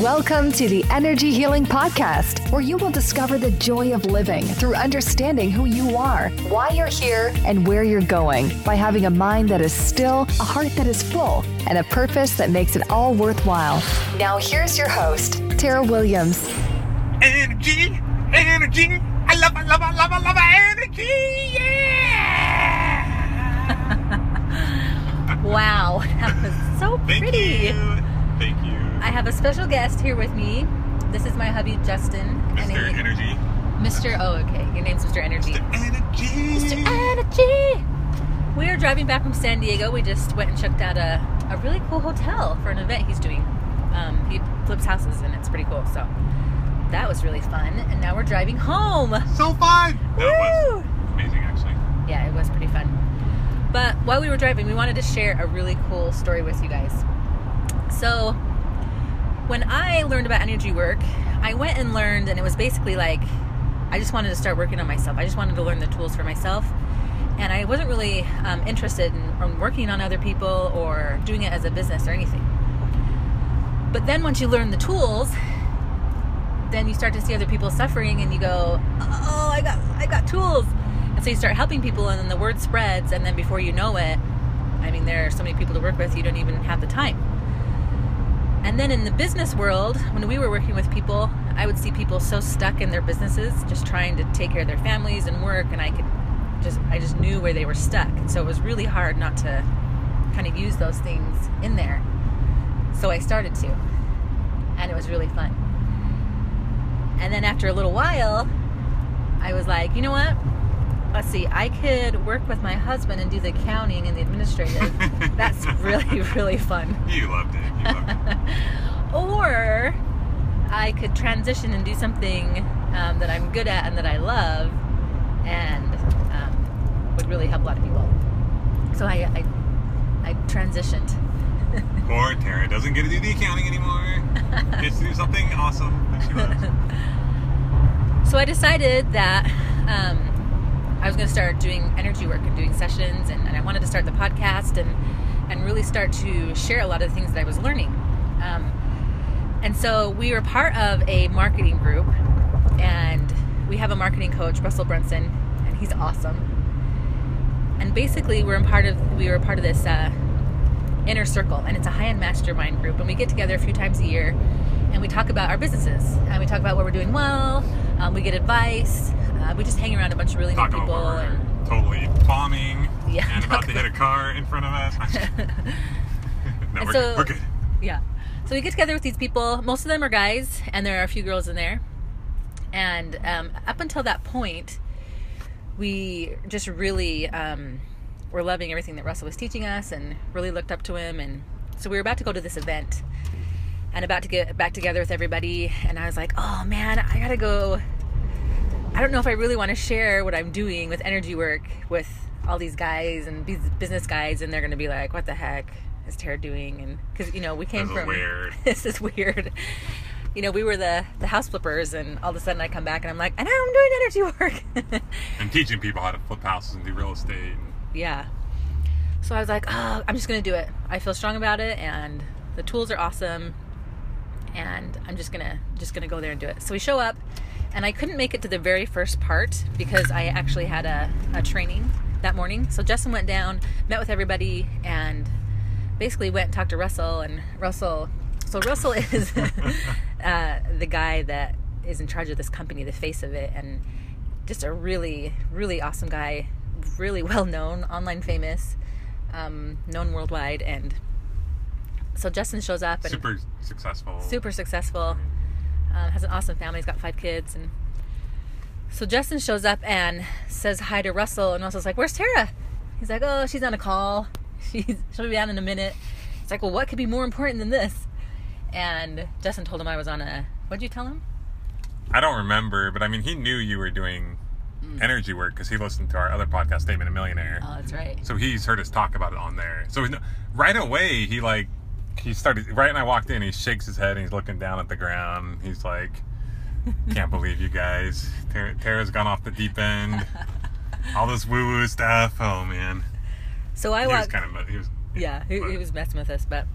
Welcome to the Energy Healing Podcast, where you will discover the joy of living through understanding who you are, why you're here, and where you're going by having a mind that is still, a heart that is full, and a purpose that makes it all worthwhile. Now, here's your host, Tara Williams. Energy, energy. I love, I love, I love, I love energy. Yeah. Wow, that was so pretty. Thank you. Thank you. I have a special guest here with me. This is my hubby Justin. Mr. he- Energy. Mr. Oh, okay. Your name's Mr. Energy. Mr. Energy. Mr. Energy. We are driving back from San Diego. We just went and checked out a, a really cool hotel for an event he's doing. Um, he flips houses and it's pretty cool. So that was really fun. And now we're driving home. So fun. That Woo! was amazing, actually. yeah, it was pretty fun. But while we were driving, we wanted to share a really cool story with you guys. So, when I learned about energy work, I went and learned, and it was basically like I just wanted to start working on myself. I just wanted to learn the tools for myself. And I wasn't really um, interested in, in working on other people or doing it as a business or anything. But then once you learn the tools, then you start to see other people suffering and you go, "Oh, I got I got tools." And so you start helping people and then the word spreads and then before you know it, I mean there are so many people to work with, you don't even have the time. And then in the business world, when we were working with people, I would see people so stuck in their businesses, just trying to take care of their families and work and I could just I just knew where they were stuck. And so it was really hard not to kind of use those things in there. So I started to. And it was really fun. And then after a little while, I was like, you know what? Let's see, I could work with my husband and do the accounting and the administrative. That's really, really fun. You loved it. You loved it. Or I could transition and do something um, that I'm good at and that I love and um, would really help a lot of people. So I, I, I transitioned. Poor Tara doesn't get to do the accounting anymore. Gets to do something awesome that she loves. So I decided that um, I was going to start doing energy work and doing sessions, and, and I wanted to start the podcast and and really start to share a lot of the things that I was learning. Um, and so we were part of a marketing group, and we have a marketing coach, Russell Brunson, and he's awesome. And basically, we're a part of we were part of this uh, inner circle, and it's a high-end mastermind group, and we get together a few times a year, and we talk about our businesses, and we talk about what we're doing well. Um, we get advice. Uh, we just hang around a bunch of really neat people, and totally bombing Yeah, and about to hit a car in front of us. no, we're, so- good. we're good. yeah. So we get together with these people. Most of them are guys, and there are a few girls in there. And um, up until that point, we just really um, were loving everything that Russell was teaching us, and really looked up to him. And so we were about to go to this event, and about to get back together with everybody. And I was like, "Oh man, I gotta go." I don't know if I really want to share what I'm doing with energy work with all these guys and business guys, and they're gonna be like, "What the heck is Tara doing?" And because you know we came This from weird. this is weird. You know, we were the the house flippers, and all of a sudden I come back and I'm like, "And I'm doing energy work." And teaching people how to flip houses and do real estate. yeah. So I was like, "Oh, I'm just gonna do it. I feel strong about it, and the tools are awesome." and I'm just gonna just gonna go there and do it. So we show up, and I couldn't make it to the very first part because I actually had a, a training that morning. So Justin went down, met with everybody, and basically went and talked to Russell. And Russell, so Russell is uh, the guy that is in charge of this company, the face of it, and just a really really awesome guy, really well known, online famous, um, known worldwide, and. So Justin shows up and Super successful. super successful. Um, has an awesome family. He's got five kids, and so Justin shows up and says hi to Russell, and Russell's like, "Where's Tara?" He's like, "Oh, she's on a call. She's she'll be out in a minute." It's like, "Well, what could be more important than this?" And Justin told him I was on a. What'd you tell him? I don't remember, but I mean, he knew you were doing energy work because he listened to our other podcast, Statement a Millionaire. Oh, that's right. So he's heard us talk about it on there. So no- right away, he like he started right when I walked in. He shakes his head and he's looking down at the ground. He's like, "Can't believe you guys. Tara, Tara's gone off the deep end. All this woo woo stuff. Oh man." So I he was walked. kind of he was yeah, he, he was messing with us, but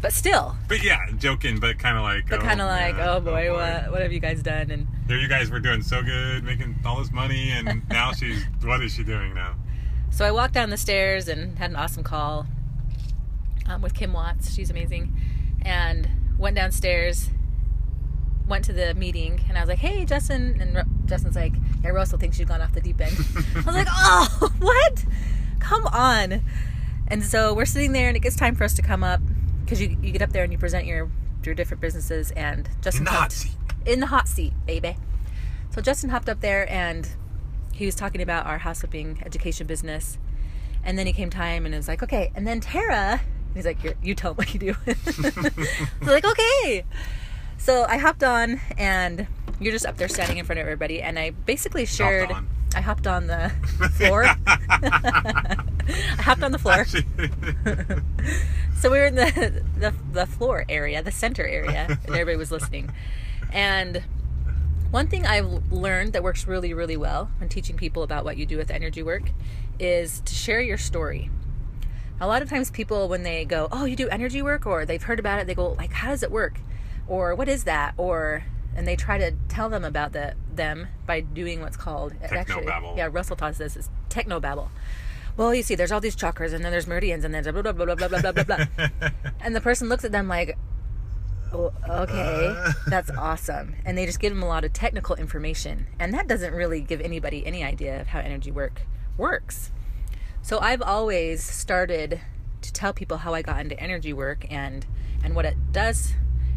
but still, But yeah, joking, but kind of like. but oh, kind of like, yeah, oh, oh boy, what what have you guys done? And Here you guys were doing so good, making all this money, and now she's. What is she doing now? so I walked down the stairs and had an awesome call um, with Kim Watts. She's amazing, and went downstairs. Went to the meeting and I was like, "Hey, Justin," and Ru- Justin's like, "Yeah, Russell thinks you've gone off the deep end." I was like, "Oh, what? Come on!" And so we're sitting there, and it gets time for us to come up because you you get up there and you present your your different businesses, and Justin In the hot seat. in the hot seat, baby. So Justin hopped up there and he was talking about our house flipping education business. And then he came time and it was like, okay. And then Tara, he's like, you tell him what you do. Was like, okay. So I hopped on and you're just up there standing in front of everybody. And I basically shared, on. I hopped on the floor. I hopped on the floor. So we were in the, the the floor area, the center area, and everybody was listening. And one thing I've learned that works really, really well when teaching people about what you do with energy work is to share your story. A lot of times, people when they go, "Oh, you do energy work," or they've heard about it, they go, "Like, how does it work?" or "What is that?" or and they try to tell them about the them by doing what's called actually, yeah, Russell taught us this is technobabble. Well, you see, there's all these chakras, and then there's meridians, and then there's blah blah blah blah blah blah blah blah. and the person looks at them like, oh, okay, uh. that's awesome. And they just give them a lot of technical information. And that doesn't really give anybody any idea of how energy work works. So I've always started to tell people how I got into energy work and and what it does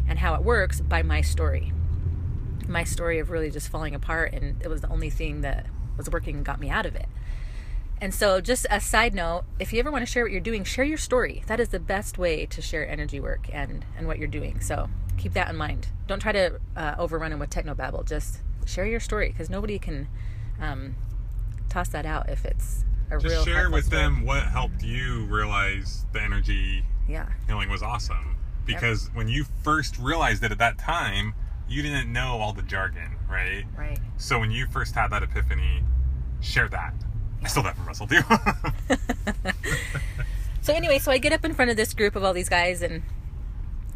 and how it works by my story. My story of really just falling apart and it was the only thing that was working and got me out of it. And so, just a side note, if you ever want to share what you're doing, share your story. That is the best way to share energy work and, and what you're doing. So, keep that in mind. Don't try to uh, overrun them with technobabble. Just share your story because nobody can um, toss that out if it's a real. Just share with them what helped you realize the energy Yeah, healing was awesome. Because when you first realized it at that time, you didn't know all the jargon, right? right. So when you first had that epiphany, share that. I stole that from Russell too. So anyway, so I get up in front of this group of all these guys and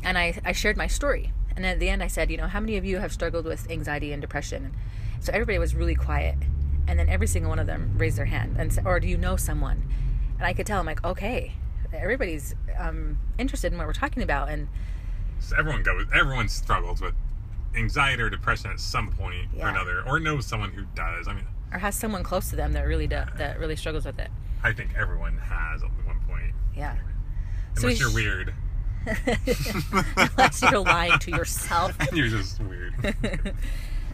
and I, I shared my story. And at the end I said, you know, how many of you have struggled with anxiety and depression? So everybody was really quiet. And then every single one of them raised their hand and said, or do you know someone? And I could tell I'm like, okay, everybody's um, interested in what we're talking about. And So everyone goes. Everyone struggles with anxiety or depression at some point Yeah. or another, or knows someone who does. I mean, or has someone close to them that really do, that really struggles with it. I think everyone has at one point, Yeah. So unless we you're sh- weird Unless you're lying to yourself. and you're just weird.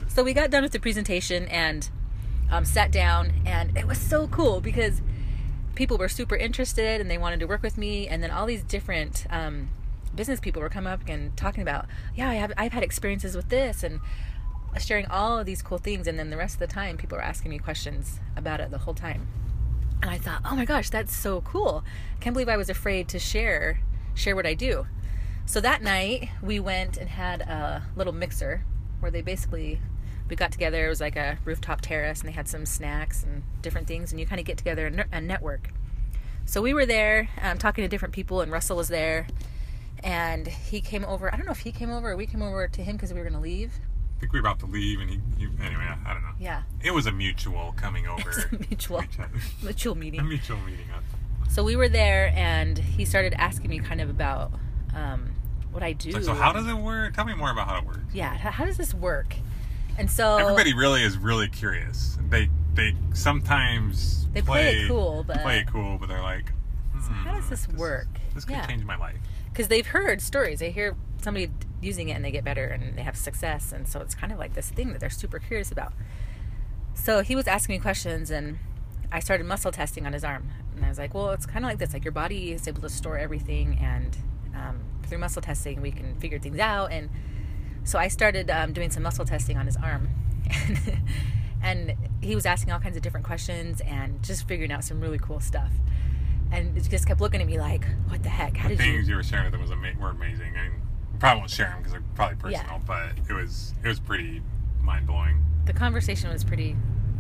So we got done with the presentation and um, sat down, and it was so cool because people were super interested and they wanted to work with me. And then all these different um, business people were coming up and talking about, yeah, I have, I've had experiences with this and sharing all of these cool things. And then the rest of the time, people were asking me questions about it the whole time. And I thought, oh my gosh, that's so cool. I Can't believe I was afraid to share share what I do. So that night we went and had a little mixer where they basically we got together. It was like a rooftop terrace, and they had some snacks and different things, and you kind of get together and, and network. So we were there um, talking to different people, and Russell was there, and he came over. I don't know if he came over or we came over to him because we were going to leave. I think we were about to leave, and he, he anyway, I don't know. Yeah, It was a mutual coming over. a mutual mutual a meeting. mutual meeting. So we were there, and he started asking me kind of about um, what I do. Like, so how does it work? Tell me more about how it works. Yeah, how does this work? And so Everybody really is really curious. They they sometimes They play it cool, but- play it cool, but they're like, how does "Hmm, this work? This could Yeah. change my life. because they've heard stories. They hear somebody using it and they get better and they have success, and so it's kind of like this thing that they're super curious about. So he was asking me questions, and I started muscle testing on his arm, and I was like, "Well, it's kind of like this. Like your body is able to store everything, and um, through muscle testing, we can figure things out." And so I started um, doing some muscle testing on his arm, and, and he was asking all kinds of different questions and just figuring out some really cool stuff. And it just kept looking at me like, "What the heck? How The did you?" things you were sharing with him was ama- were amazing. I mean, probably won't share them because they're probably Yeah. personal, but it was it was pretty mind blowing. the conversation was pretty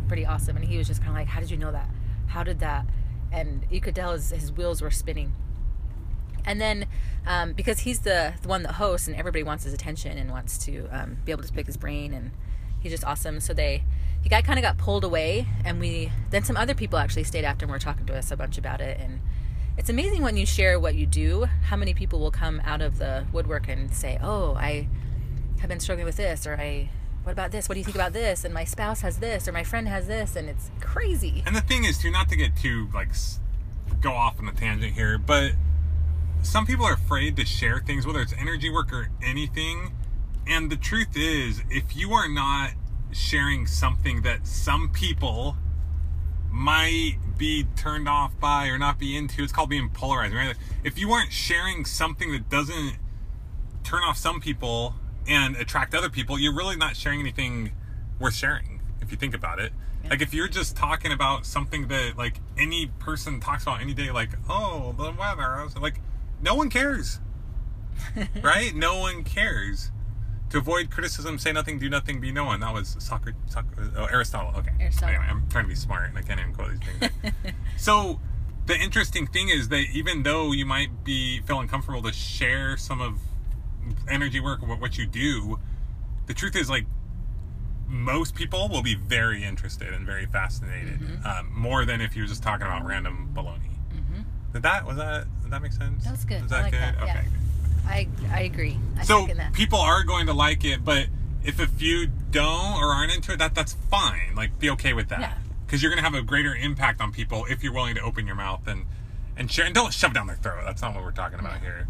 pretty awesome and he was just kind of like how did you know that how did that and you could tell his, his wheels were spinning And then um, because he's the, the one that hosts and everybody wants his attention and wants to um, be able to pick his brain and he's just awesome. So they he got kind of got pulled away and we then some other people actually stayed after and were talking to us a bunch about it. And it's amazing when you share what you do how many people will come out of the woodwork and say oh i have been struggling with this or i what about this? What do you think about this? And my spouse has this or my friend has this and it's crazy. And the thing is, too, not to get too like go off on a tangent here, but some people are afraid to share things, whether it's energy work or anything. And the truth is, if you are not sharing something that some people might be turned off by or not be into, it's called being polarized, right? If you aren't sharing something that doesn't turn off some people and attract other people, you're really not sharing anything worth sharing if you think about it. Like if you're just talking about something that like any person talks about any day, like oh the weather, like no one cares, right? No one cares. To avoid criticism, say nothing, do nothing, be no one. That was Socrates, Socrates oh, Aristotle. Okay. Aristotle. Anyway, I'm trying to be smart and I can't even quote these things. so the interesting thing is that even though you might be feel uncomfortable to share some of energy work or what- you do, the truth is like most people will be very interested and very fascinated, Mm-hmm. um, more than if you're just talking about random baloney. Did that was that did that make sense? That's good. Was I that like good? that. Okay. good. i i agree i So people are going to like it, but if a few don't or aren't into it, that that's fine. Like be okay with that Yeah. because you're going to have a greater impact on people if you're willing to open your mouth and and share. And don't shove down their throat. That's not what we're talking about here.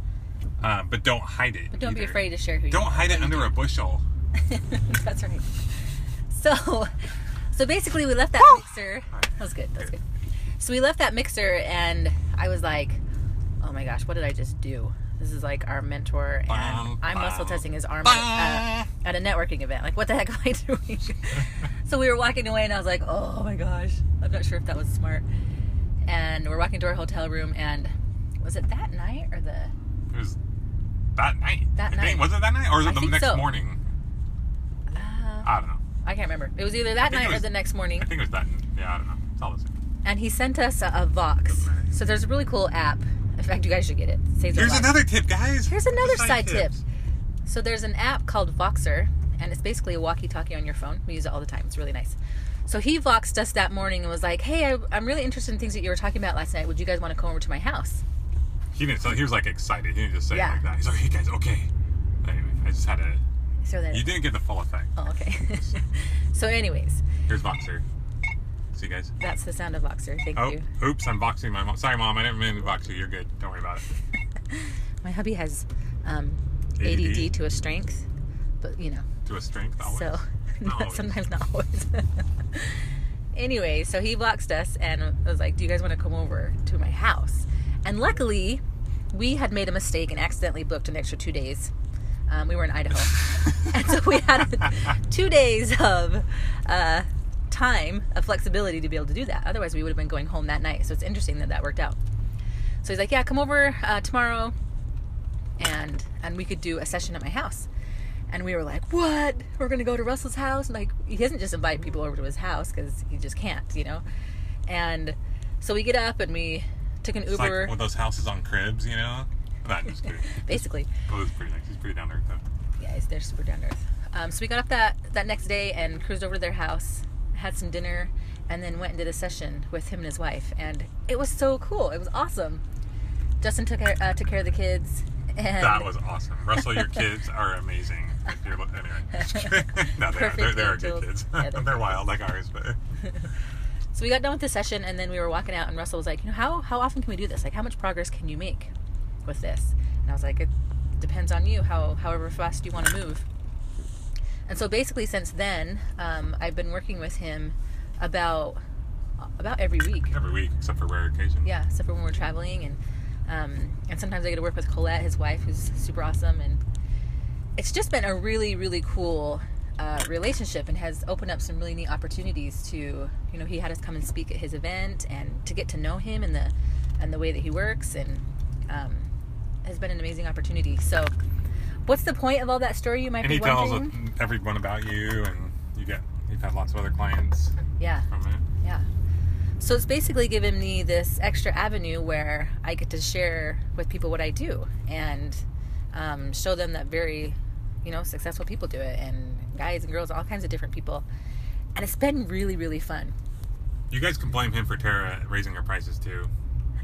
Uh, but don't hide it. but don't be afraid to share who you Don't hide it under do. a bushel. That's right. So, so basically, we left that mixer. That was good. That was good. So we left that mixer, and I was like, "Oh my gosh, what did I just do?" This is like our mentor, and I'm muscle testing his arm at, uh, at a networking event. Like, what the heck am I doing? so we were walking away, and I was like, "Oh my gosh, I'm not sure if that was smart." And we're walking to our hotel room, and was it that night or the? It was that night. That I think. night. Was it that night or was I it the think next so. morning? Uh, I don't know. I can't remember. It was either that night or the next morning. I think it was that. Yeah, I don't know. It's all the same. and he sent us a, a Vox. So there's a really cool app. In fact, you guys should get it. Saves Here's another tip, guys. Here's another Side side tip. So there's an app called Voxer, and it's basically a walkie-talkie on your phone. We use it all the time. It's really nice. So he voxed us that morning and was like, "Hey, I, I'm really interested in things that you were talking about last night. Would you guys want to come over to my house?" He didn't. So he was like excited. He didn't just say Yeah. it like that. He's like, "Hey guys, okay." Anyway, I just had to. So there. You didn't get the full effect. Oh, okay. so, anyways, Here's Voxer. You guys. that's the sound of Voxer. Thank Oh, you. oops! I'm voxing my mom. Sorry, mom. I didn't mean to vox you. You're good. Don't worry about it. My hubby has um, ADD? ADD to a strength, but you know, To a strength. Always. So Not always. sometimes not always. anyway, so he voxed us and was like, "Do you guys want to come over to my house?" And luckily, we had made a mistake and accidentally booked an extra two days. Um, we were in Idaho, and so we had two days of uh, time of flexibility to be able to do that. Otherwise, we would have been going home that night. So it's interesting that that worked out. So he's like, "Yeah, come over uh, tomorrow." and and we could do a session at my house and we were like what we're gonna go to russell's house like he doesn't just invite people over to his house because he just can't you know and so we get up and we took an It's uber like one of those houses on cribs, you know. Not just kidding. basically Oh, it was pretty nice. He's pretty down there though. yeah they're super down to earth um, so we got up that that next day and cruised over to their house had some dinner and then went and did a session with him and his wife and it was so cool it was awesome justin took care, uh, took care of the kids and That was awesome. Russell, your kids are amazing. If you're, anyway. no, they are. They're, they're good kids. Yeah, they're they're wild like ours, but So we got done with the session, and then we were walking out, and Russell was like, "You know, how how often can we do this? Like, how much progress can you make with this?" And I was like, "It depends on you. How however fast you want to move." And so basically, since then, um, I've been working with him about about every week. every week except for rare occasions. Yeah, except for when we're traveling, and um, and sometimes I get to work with Colette, his wife, who's super awesome, and it's just been a really really cool uh, relationship, and has opened up some really neat opportunities to you know he had us come and speak at his event, and to get to know him and the and the way that he works, and um, has been an amazing opportunity. So, what's the point of all that story? You might And be he tells wondering. everyone about you, and you get you've had lots of other clients Yeah. from it. Yeah. So it's basically given me this extra avenue where I get to share with people what I do and um, show them that very, you know, successful people do it and guys and girls, all kinds of different people. And it's been really, really fun. You guys can blame him for Tara raising her prices too.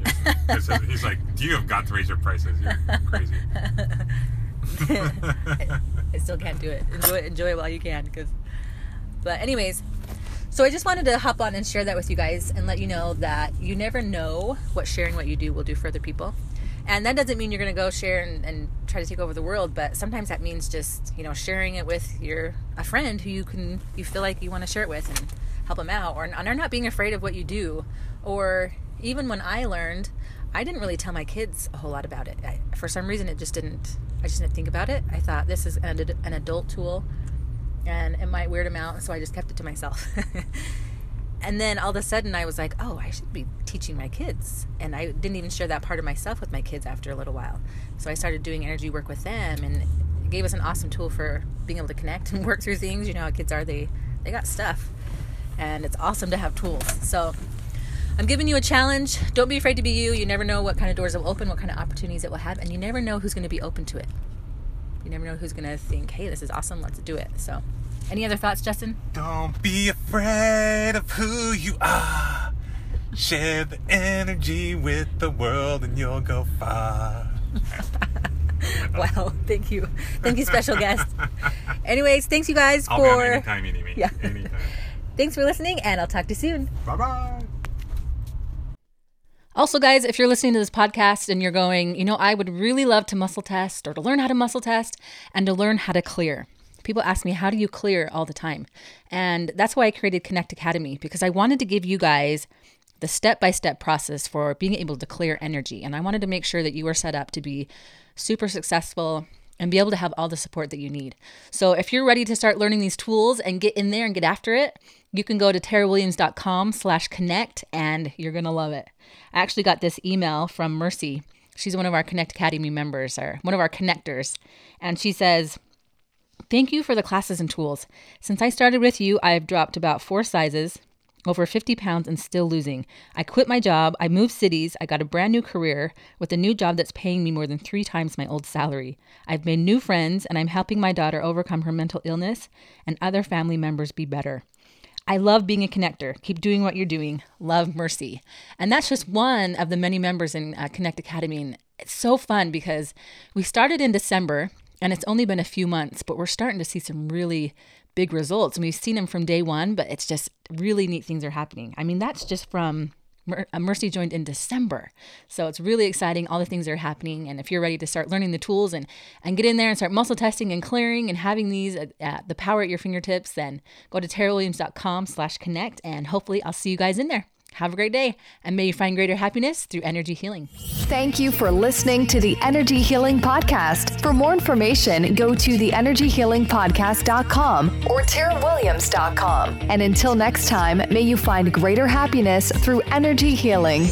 He's, he's like, you have got to raise your prices. You're crazy. I still can't do it. Enjoy it, enjoy it while you can. Cause, but anyways, so I just wanted to hop on and share that with you guys and let you know that you never know what sharing what you do will do for other people. And that doesn't mean you're going to go share and, and try to take over the world, but sometimes that means just you know sharing it with your a friend who you can you feel like you want to share it with and help them out, or, or not being afraid of what you do, or even when I learned, I didn't really tell my kids a whole lot about it. I, for some reason, it just didn't. I just didn't think about it. I thought this is an, an adult tool, and it might weird them out, so I just kept it to myself. and then all of a sudden, I was like, "Oh, I should be teaching my kids," and I didn't even share that part of myself with my kids after a little while. So I started doing energy work with them, and it gave us an awesome tool for being able to connect and work through things. You know how kids are; they they got stuff, and it's awesome to have tools. So I'm giving you a challenge. Don't be afraid to be you. You never know what kind of doors it will open, what kind of opportunities it will have, and you never know who's going to be open to it. You never know who's going to think, hey, this is awesome, let's do it. So, any other thoughts, Justin? Don't be afraid of who you are. Share the energy with the world and you'll go far. wow, thank you. Thank you, special guest. Anyways, thanks you guys I'll for. anytime you need me. Yeah. Anytime. thanks for listening, and I'll talk to you soon. Bye bye. Also, guys, if you're listening to this podcast and you're going, you know, I would really love to muscle test or to learn how to muscle test and to learn how to clear. People ask me, how do you clear all the time? And that's why I created Connect Academy because I wanted to give you guys the step by step process for being able to clear energy. And I wanted to make sure that you are set up to be super successful and be able to have all the support that you need. So if you're ready to start learning these tools and get in there and get after it, you can go to tarawilliams.com slash connect and you're going to love it. I actually got this email from Mercy. She's one of our Connect Academy members or one of our connectors. And she says, Thank you for the classes and tools. Since I started with you, I've dropped about four sizes, over 50 pounds, and still losing. I quit my job, I moved cities, I got a brand new career with a new job that's paying me more than three times my old salary. I've made new friends, and I'm helping my daughter overcome her mental illness and other family members be better. I love being a connector. Keep doing what you're doing. Love Mercy. And that's just one of the many members in uh, Connect Academy. And it's so fun because we started in December and it's only been a few months, but we're starting to see some really big results. And we've seen them from day one, but it's just really neat things are happening. I mean, that's just from uh, Mercy joined in December. So it's really exciting. All the things are happening. And if you're ready to start learning the tools and, and get in there and start muscle testing and clearing and having these at, at the power at your fingertips, then go to tarawilliams.com slash connect and hopefully I'll see you guys in there. Have a great day, and may you find greater happiness through energy healing. Thank you for listening to the Energy Healing Podcast. For more information, go to theenergyhealingpodcast.com or tarawilliams.com. And until next time, may you find greater happiness through energy healing.